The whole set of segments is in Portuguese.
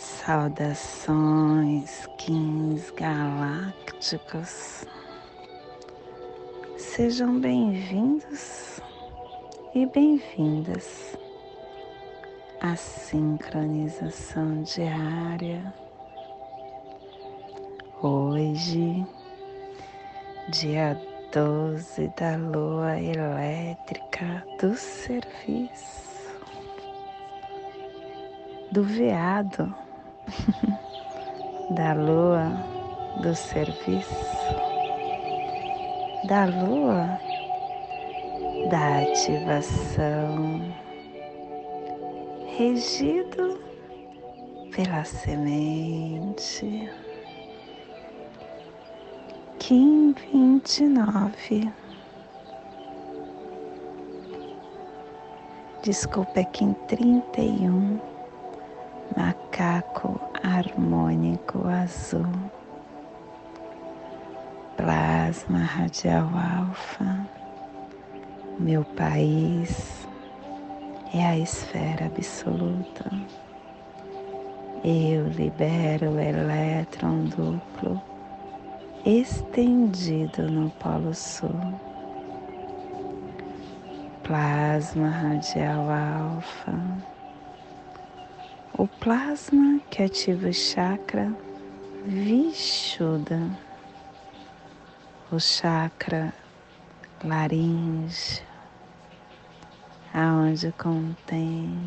Saudações, Kins galácticos. Sejam bem-vindos e bem-vindas a sincronização diária. Hoje, dia 12 da lua elétrica do serviço, do veado, da lua do serviço, da lua da ativação regido pela semente. Kim vinte e nove. Desculpa, é Kim trinta e um. Macaco harmônico azul. Plasma radial alfa. Meu país é a esfera absoluta. Eu libero o elétron duplo estendido no Polo Sul. Plasma radial alfa. O plasma que ativa o chakra Vishuddha, o chakra laringe, aonde contém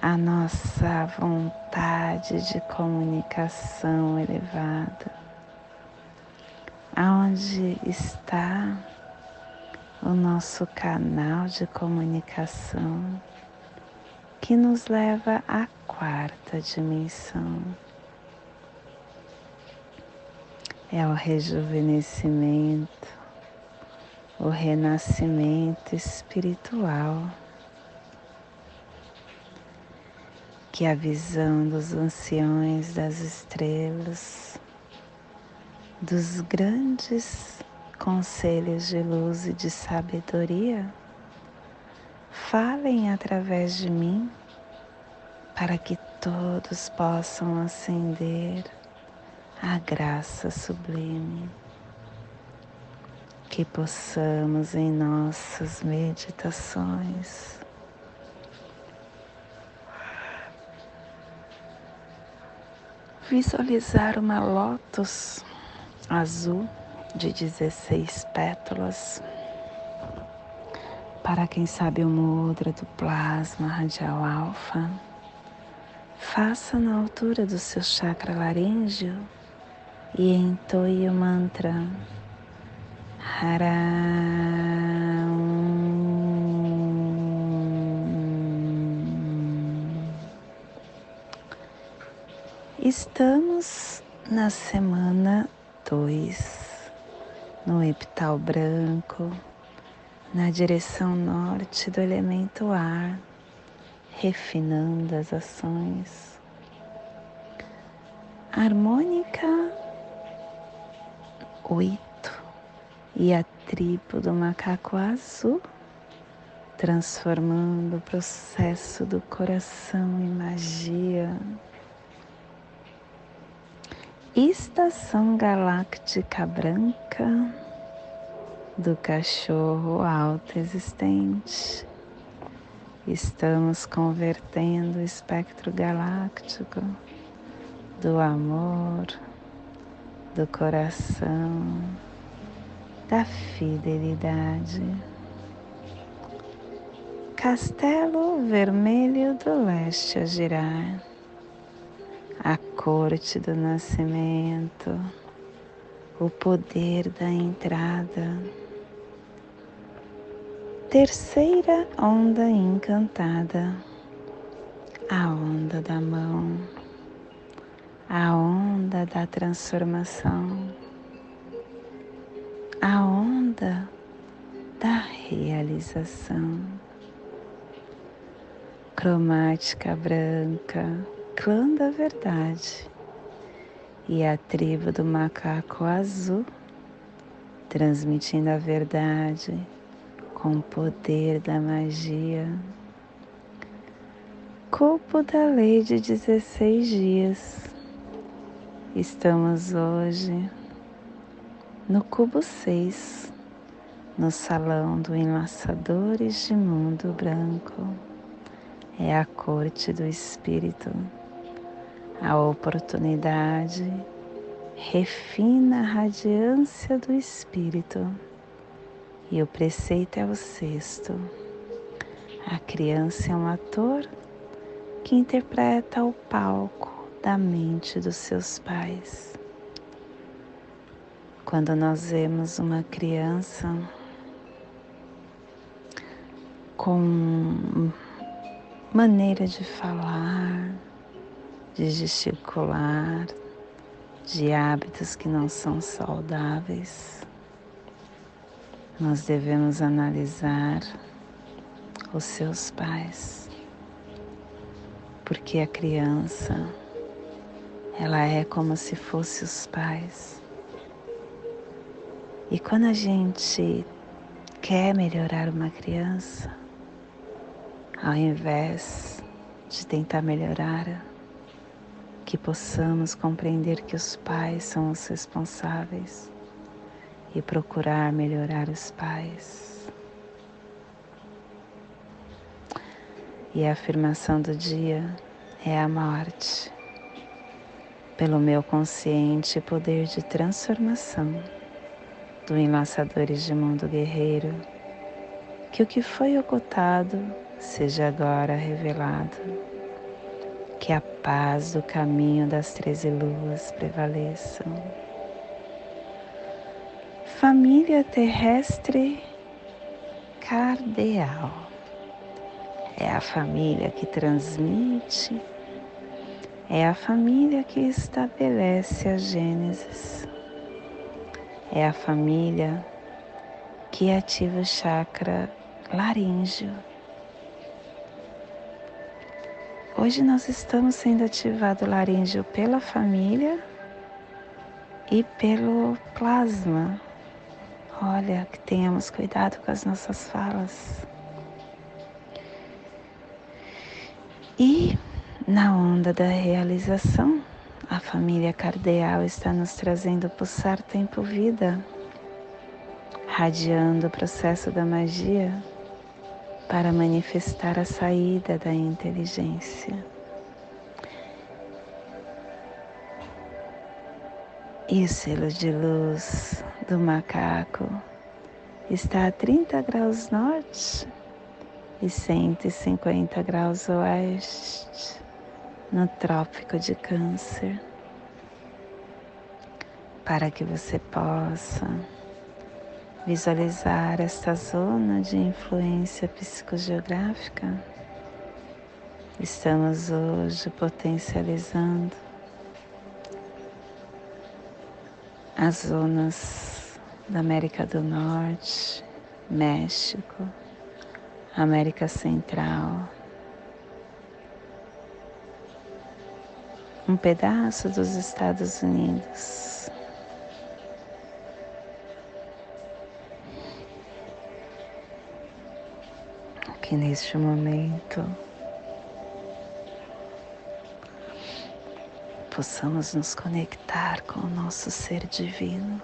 a nossa vontade de comunicação elevada, aonde está o nosso canal de comunicação que nos leva à quarta dimensão. É o rejuvenescimento o renascimento espiritual, que a visão dos anciões das estrelas, dos grandes conselhos de luz e de sabedoria, falem através de mim para que todos possam acender a graça sublime que possamos em nossas meditações visualizar uma lótus azul de 16 pétalas. Para quem sabe o mudra do plasma radial alfa, faça na altura do seu chakra laríngeo e entoie o mantra. Estamos na semana 2, no epital branco, na direção norte do elemento ar, refinando as ações. Harmônica 8 e a tribo do macaco azul, transformando o processo do coração em magia. Estação galáctica branca do cachorro alto existente. Estamos convertendo o espectro galáctico do amor, do coração da fidelidade. Castelo Vermelho do Leste a girar, a corte do nascimento, o poder da entrada. Terceira onda encantada, a onda da mão, a onda da transformação. A onda da realização. Cromática branca, clã da verdade. E a tribo do macaco azul, transmitindo a verdade com o poder da magia. Cupo da lei de 16 dias. Estamos hoje no cubo 6, no salão do Enlaçadores de Mundo Branco. É a corte do Espírito. A oportunidade refina a radiância do Espírito. E o preceito é o sexto. A criança é um ator que interpreta o palco da mente dos seus pais. Quando nós vemos uma criança com maneira de falar, de gesticular, de hábitos que não são saudáveis, nós devemos analisar os seus pais porque a criança ela é como se fosse os pais. E quando a gente quer melhorar uma criança, ao invés de tentar melhorar, que possamos compreender que os pais são os responsáveis e procurar melhorar os pais. E a afirmação do dia é a morte. Pelo meu consciente poder de transformação do Enlaçadores de Mundo Guerreiro, que o que foi ocultado seja agora revelado. Que a paz do caminho das treze luas prevaleçam. Família terrestre cardeal é a família que transmite, é a família que estabelece a Gênesis, é a família que ativa o chakra laríngeo. Hoje nós estamos sendo ativado laríngeo pela família e pelo plasma. Olha, que tenhamos cuidado com as nossas falas. E na onda da realização, a família cardeal está nos trazendo pulsar tempo-vida, radiando o processo da magia para manifestar a saída da inteligência. E o selo de luz do macaco está a 30 graus norte e 150 graus oeste, no Trópico de Câncer, para que você possa visualizar esta zona de influência psicogeográfica. Estamos hoje potencializando as zonas da América do Norte, México, América Central, um pedaço dos Estados Unidos. Que neste momento possamos nos conectar com o nosso ser divino.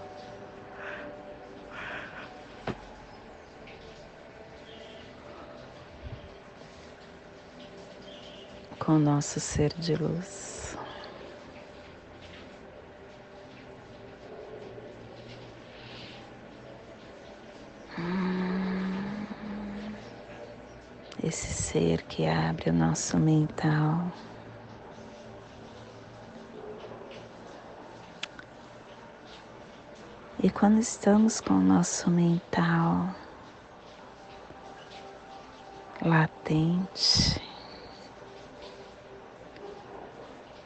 com o nosso ser de luz. Esse ser que abre o nosso mental. E quando estamos com o nosso mental latente,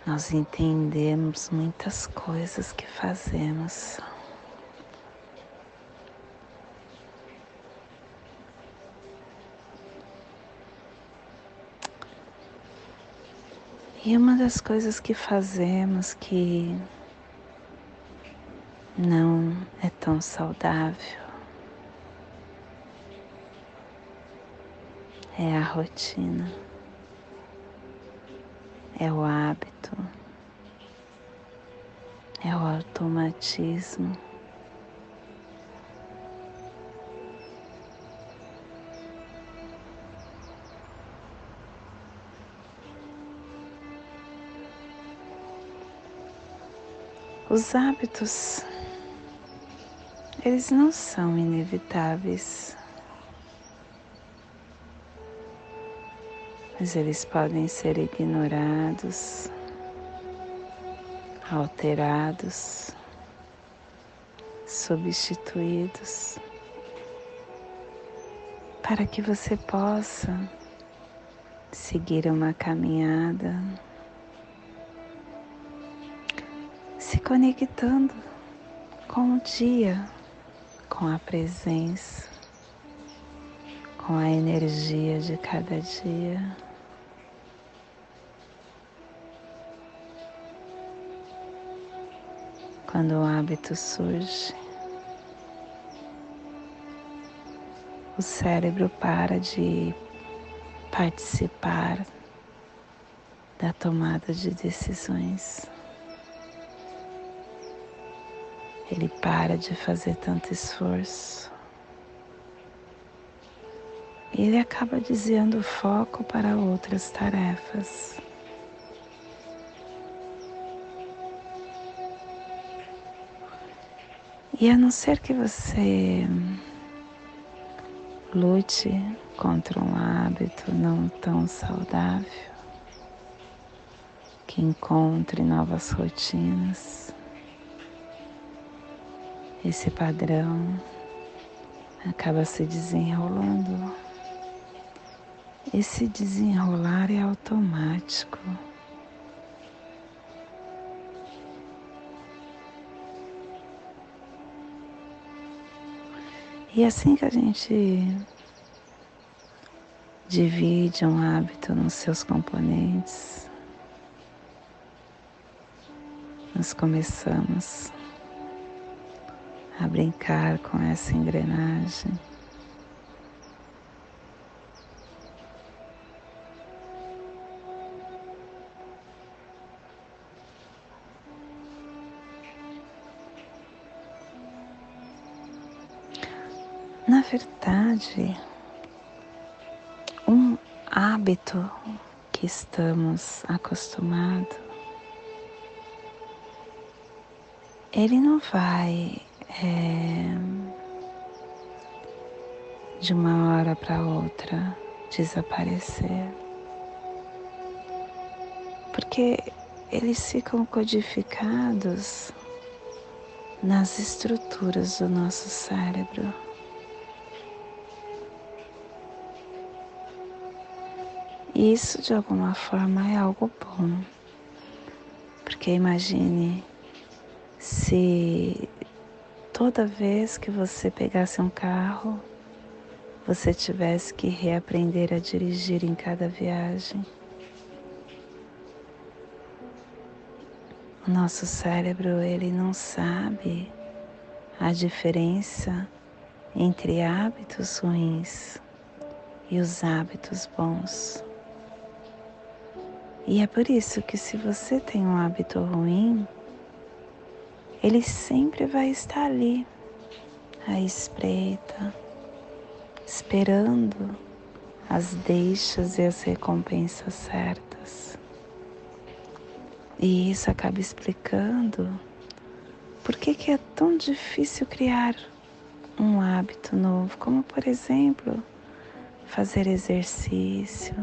nós entendemos muitas coisas que fazemos. E uma das coisas que fazemos que não é tão saudável. É a rotina, é o hábito, é o automatismo. Os hábitos, eles não são inevitáveis, mas eles podem ser ignorados, alterados, substituídos, para que você possa seguir uma caminhada se conectando com o dia, com a presença, com a energia de cada dia. Quando o hábito surge, o cérebro para de participar da tomada de decisões. Ele para de fazer tanto esforço. E ele acaba desviando o foco para outras tarefas. E a não ser que você lute contra um hábito não tão saudável, que encontre novas rotinas, esse padrão acaba se desenrolando. Esse desenrolar é automático. E assim que a gente divide um hábito nos seus componentes, nós começamos a brincar com essa engrenagem. Na verdade, um hábito que estamos acostumados, ele não vai é, de uma hora para outra desaparecer. Porque eles ficam codificados nas estruturas do nosso cérebro. E isso de alguma forma é algo bom. Porque imagine se toda vez que você pegasse um carro, você tivesse que reaprender a dirigir em cada viagem. O nosso cérebro, ele não sabe a diferença entre hábitos ruins e os hábitos bons. E é por isso que se você tem um hábito ruim, ele sempre vai estar ali, à espreita, esperando as deixas e as recompensas certas. E isso acaba explicando por que, que é tão difícil criar um hábito novo, como por exemplo, fazer exercício,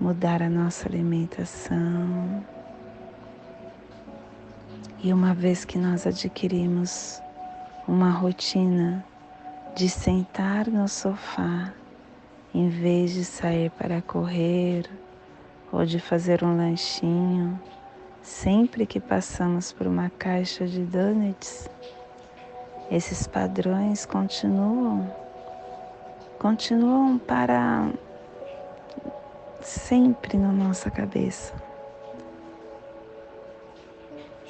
mudar a nossa alimentação e uma vez que nós adquirimos uma rotina de sentar no sofá, em vez de sair para correr ou de fazer um lanchinho, sempre que passamos por uma caixa de donuts, esses padrões continuam, continuam para sempre na nossa cabeça.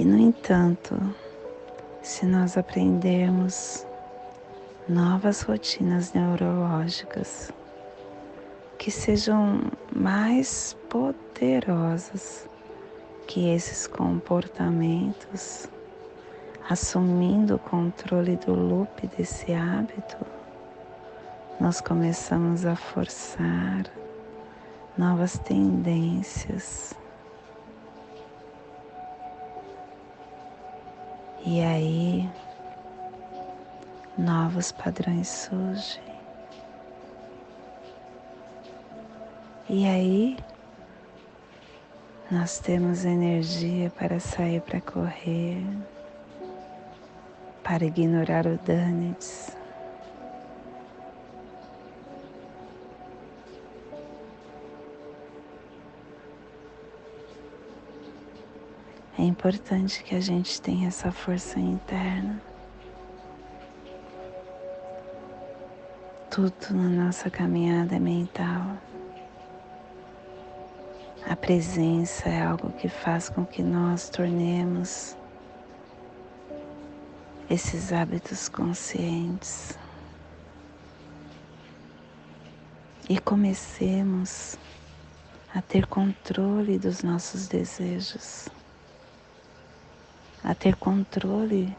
No entanto, se nós aprendermos novas rotinas neurológicas que sejam mais poderosas que esses comportamentos, assumindo o controle do loop desse hábito, nós começamos a forçar novas tendências. E aí, novos padrões surgem. E aí, nós temos energia para sair para correr, para ignorar o Danitz. É importante que a gente tenha essa força interna. Tudo na nossa caminhada mental. A presença é algo que faz com que nós tornemos esses hábitos conscientes e comecemos a ter controle dos nossos desejos, a ter controle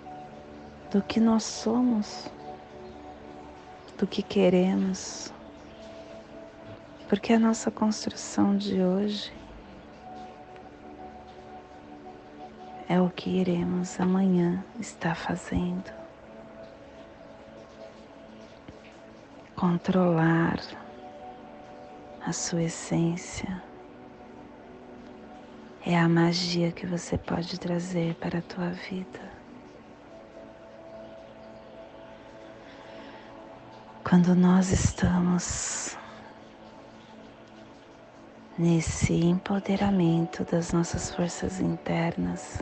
do que nós somos, do que queremos, porque a nossa construção de hoje é o que iremos amanhã estar fazendo. Controlar a sua essência é a magia que você pode trazer para a tua vida. Quando nós estamos nesse empoderamento das nossas forças internas,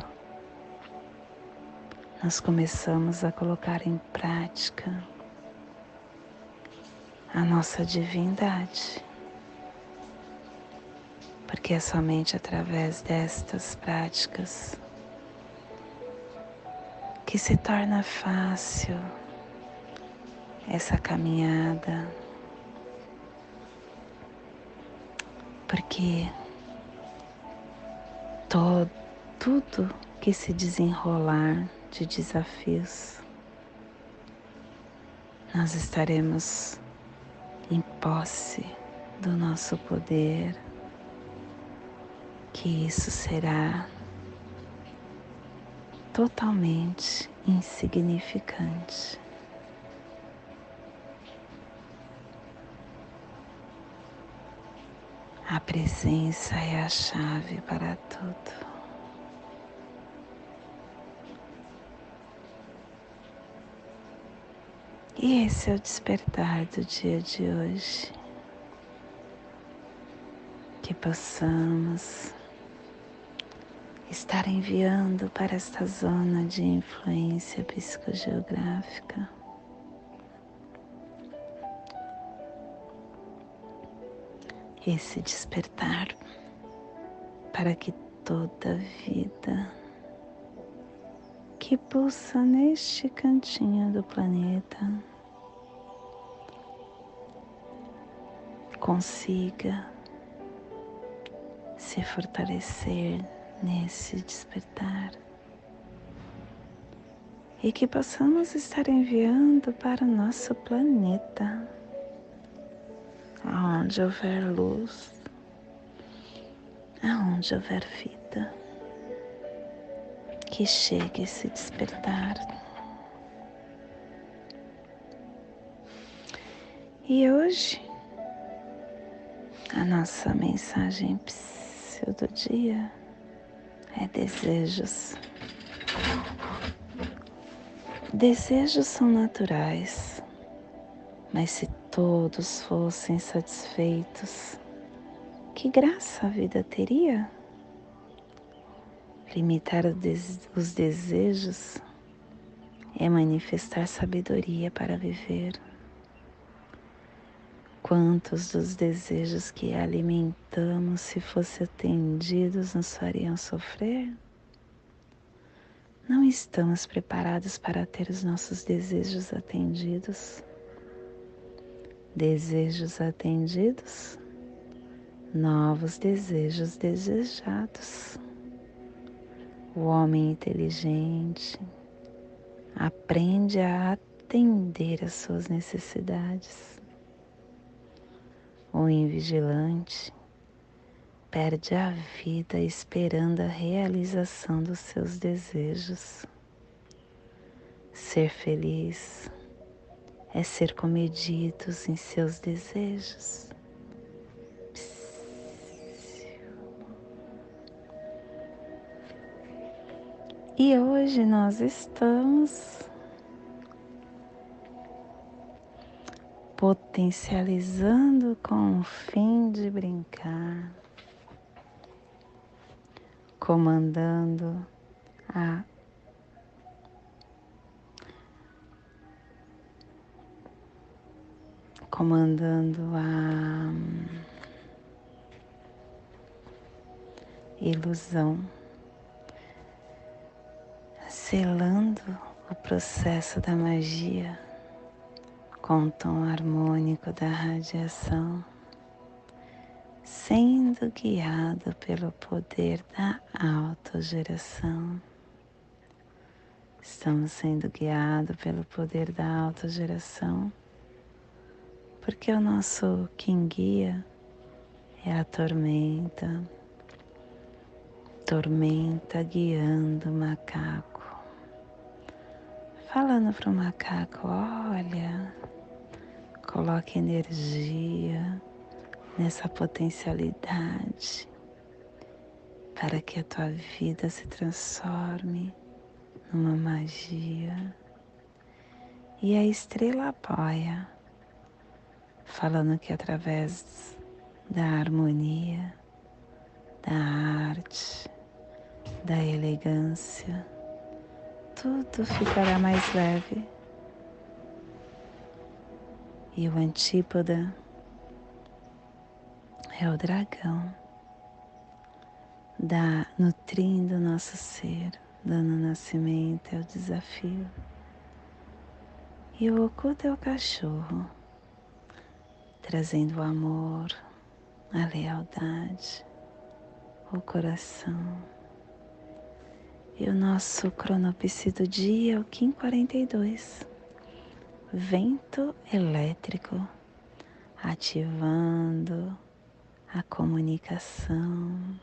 nós começamos a colocar em prática a nossa divindade. Porque é somente através destas práticas que se torna fácil essa caminhada. Porque todo, tudo que se desenrolar de desafios, nós estaremos em posse do nosso poder, que isso será totalmente insignificante. A presença é a chave para tudo. E esse é o despertar do dia de hoje. Que possamos estar enviando para esta zona de influência psicogeográfica. Esse despertar para que toda vida que pulsa neste cantinho do planeta consiga se fortalecer nesse despertar e que possamos estar enviando para o nosso planeta aonde houver luz, aonde houver vida, que chegue esse despertar. E hoje, a nossa mensagem do dia é desejos. Desejos são naturais, mas se todos fossem satisfeitos, que graça a vida teria? Limitar os desejos é manifestar sabedoria para viver. Quantos dos desejos que alimentamos, se fossem atendidos, nos fariam sofrer? Não estamos preparados para ter os nossos desejos atendidos. Desejos atendidos, novos desejos desejados. O homem inteligente aprende a atender às suas necessidades. O invigilante perde a vida esperando a realização dos seus desejos. Ser feliz é ser comedidos em seus desejos. E hoje nós estamos potencializando com o fim de brincar, comandando a comandando a ilusão, selando o processo da magia com o tom harmônico da radiação, sendo guiado pelo poder da autogeração. Estamos sendo guiados pelo poder da autogeração porque o nosso quem guia é a tormenta, tormenta guiando o macaco, falando para o macaco: olha, coloque energia nessa potencialidade para que a tua vida se transforme numa magia. E a estrela apoia falando que através da harmonia, da arte, da elegância, tudo ficará mais leve. E o antípoda é o dragão, da, nutrindo nosso ser, dando nascimento é o desafio. E o oculto é o cachorro trazendo o amor, a lealdade, o coração. E o nosso cronopse do dia é o Kim 42, vento elétrico, ativando a comunicação.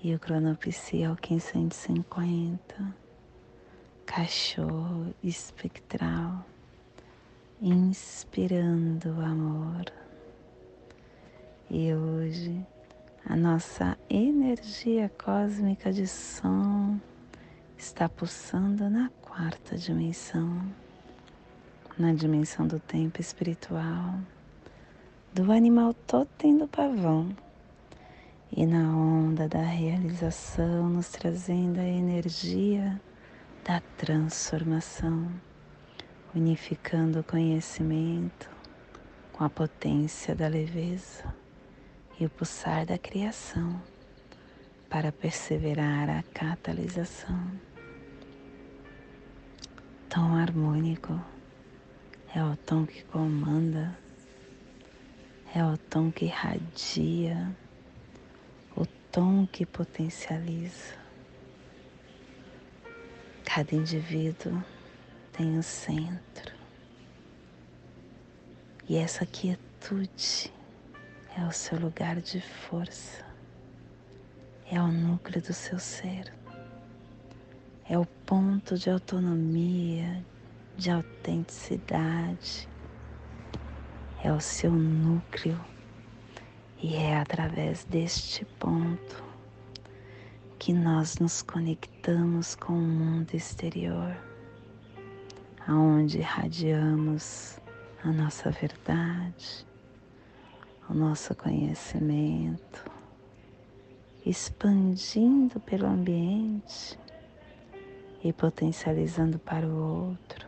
E o cronopse o Kim 150, cachorro espectral inspirando amor. E hoje a nossa energia cósmica de som está pulsando na quarta dimensão, na dimensão do tempo espiritual, do animal totem do pavão e na onda da realização, nos trazendo a energia da transformação unificando o conhecimento com a potência da leveza e o pulsar da criação para perseverar a catalisação. Tom harmônico é o tom que comanda, é o tom que irradia, o tom que potencializa. Cada indivíduo tem o centro. E essa quietude é o seu lugar de força, é o núcleo do seu ser, é o ponto de autonomia, de autenticidade, é o seu núcleo e é através deste ponto que nós nos conectamos com o mundo exterior aonde irradiamos a nossa verdade, o nosso conhecimento, expandindo pelo ambiente e potencializando para o outro,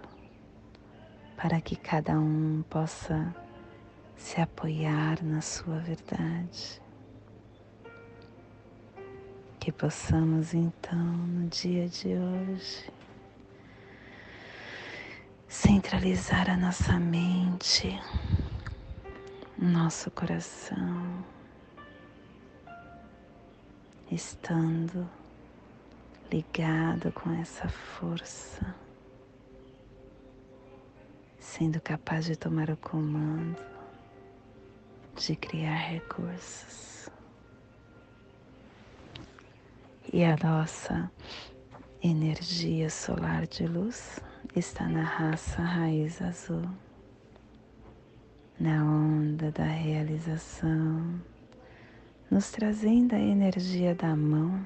para que cada um possa se apoiar na sua verdade. Que possamos então, no dia de hoje, centralizar a nossa mente, nosso coração, estando ligado com essa força, sendo capaz de tomar o comando, de criar recursos. E a nossa energia solar de luz está na raça raiz azul, na onda da realização, nos trazendo a energia da mão,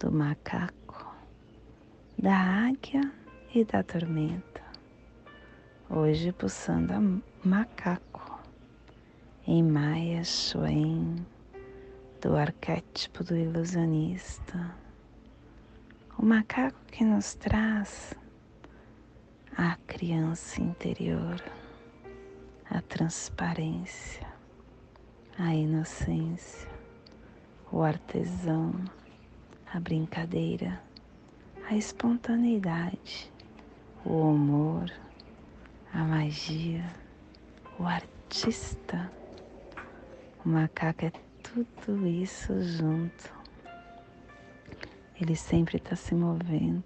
do macaco, da águia e da tormenta. Hoje pulsando a macaco em Maia Schwen, do arquétipo do ilusionista. O macaco que nos traz a criança interior, a transparência, a inocência, o artesão, a brincadeira, a espontaneidade, o humor, a magia, o artista. O macaco é tudo isso junto. Ele sempre está se movendo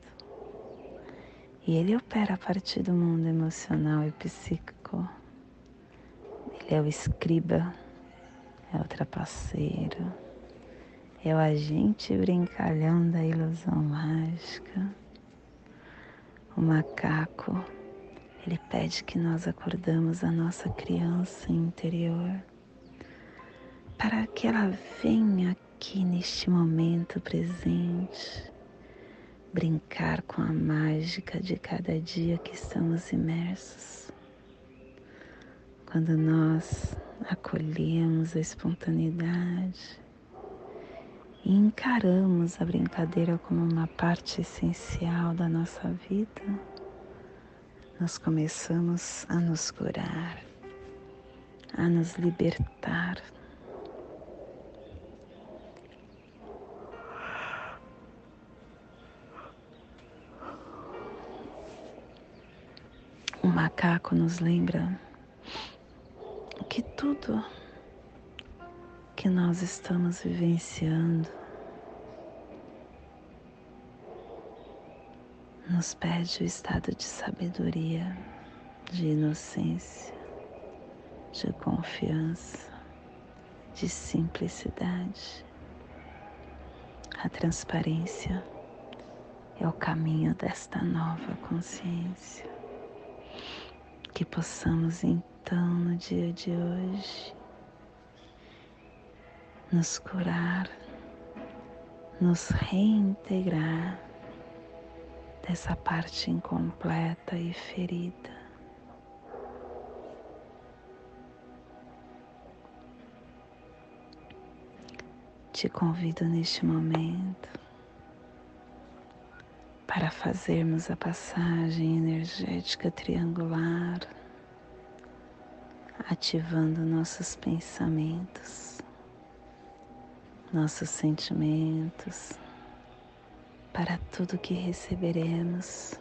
e ele opera a partir do mundo emocional e psíquico. Ele é o escriba, é o trapaceiro, é o agente brincalhão da ilusão mágica. O macaco, ele pede que nós acordamos a nossa criança interior para que ela venha aqui neste momento presente brincar com a mágica de cada dia que estamos imersos. Quando nós acolhemos a espontaneidade e encaramos a brincadeira como uma parte essencial da nossa vida, nós começamos a nos curar, a nos libertar. O macaco nos lembra que tudo que nós estamos vivenciando nos pede o estado de sabedoria, de inocência, de confiança, de simplicidade. A transparência é o caminho desta nova consciência que possamos então no dia de hoje nos curar, nos reintegrar dessa parte incompleta e ferida. Te convido neste momento para fazermos a passagem energética triangular, ativando nossos pensamentos, nossos sentimentos, para tudo que receberemos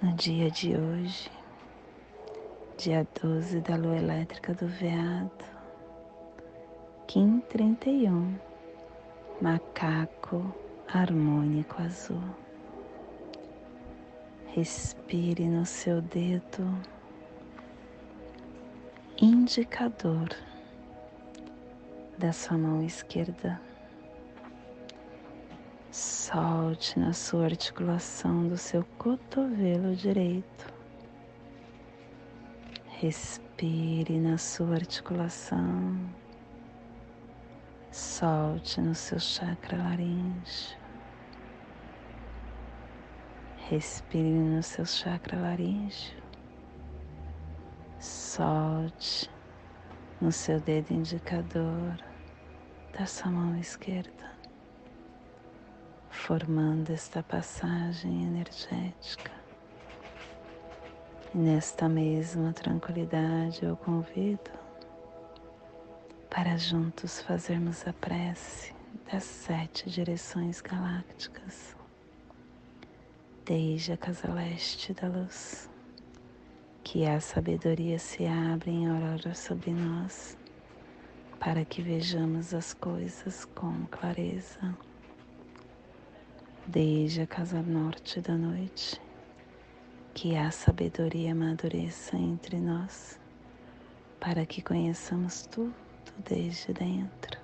no dia de hoje, dia 12 da lua elétrica do veado, Kim 31, macaco harmônico azul. Respire no seu dedo indicador da sua mão esquerda. Solte na sua articulação do seu cotovelo direito. Respire na sua articulação. Solte no seu chakra laríngeo. Respire no seu chakra laríngeo. Solte no seu dedo indicador da sua mão esquerda, formando esta passagem energética. E nesta mesma tranquilidade eu convido para juntos fazermos a prece das sete direções galácticas, desde a casa leste da luz, que a sabedoria se abre em aurora sobre nós, para que vejamos as coisas com clareza, desde a casa norte da noite, que a sabedoria amadureça entre nós, para que conheçamos tudo desde dentro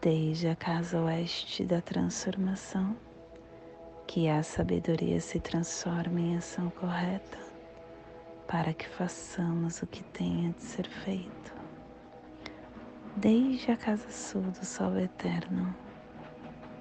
desde a casa oeste da transformação, que a sabedoria se transforme em ação correta para que façamos o que tenha de ser feito. Desde a casa sul do sol eterno,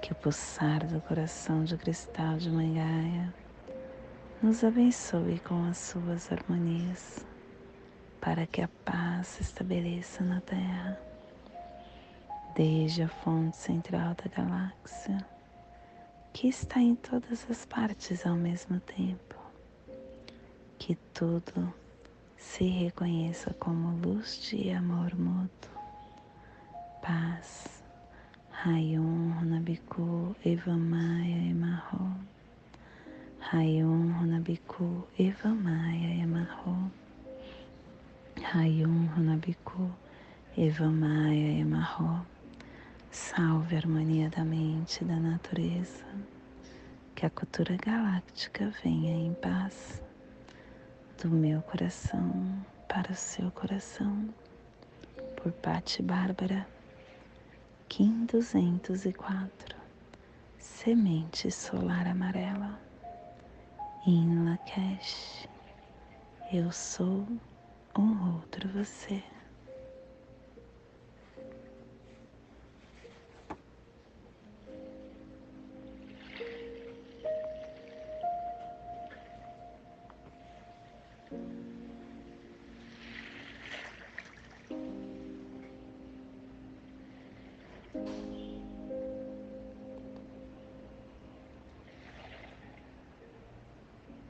que o pulsar do coração de cristal de Mangaia nos abençoe com as suas harmonias, para que a paz se estabeleça na Terra desde a fonte central da galáxia, que está em todas as partes ao mesmo tempo, que tudo se reconheça como luz de amor mútuo, paz, Rayum Runabiku Evamaya Emarro, Rayum Runabiku Evamaya Emarro, Rayum Runabiku Evamaya Emarro. Salve a harmonia da mente e da natureza, que a cultura galáctica venha em paz. Do meu coração para o seu coração, por Patti Bárbara, Kim 204, Semente Solar Amarela, em Lakesh, eu sou um outro você.